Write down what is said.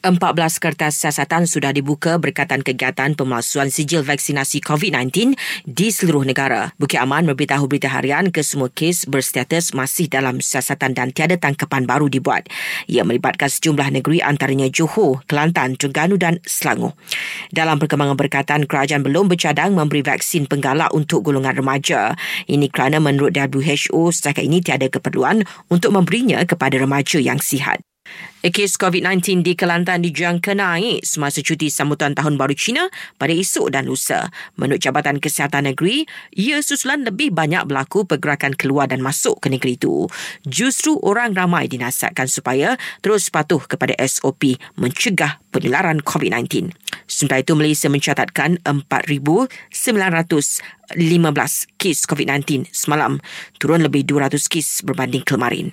14 kertas siasatan sudah dibuka berkaitan kegiatan pemalsuan sijil vaksinasi COVID-19 di seluruh negara. Bukit Aman memberitahu berita harian ke semua kes berstatus masih dalam siasatan dan tiada tangkapan baru dibuat. Ia melibatkan sejumlah negeri antaranya Johor, Kelantan, Terengganu dan Selangor. Dalam perkembangan berkaitan, kerajaan belum bercadang memberi vaksin penggalak untuk golongan remaja. Ini kerana menurut WHO setakat ini tiada keperluan untuk memberinya kepada remaja yang sihat. Kes COVID-19 di Kelantan dijangka naik semasa cuti sambutan Tahun Baru Cina pada esok dan lusa. Menurut Jabatan Kesihatan Negeri, ia susulan lebih banyak berlaku pergerakan keluar dan masuk ke negeri itu. Justru orang ramai dinasihatkan supaya terus patuh kepada SOP mencegah penularan COVID-19. Sementara itu, Malaysia mencatatkan 4,915 kes COVID-19 semalam, turun lebih 200 kes berbanding kemarin.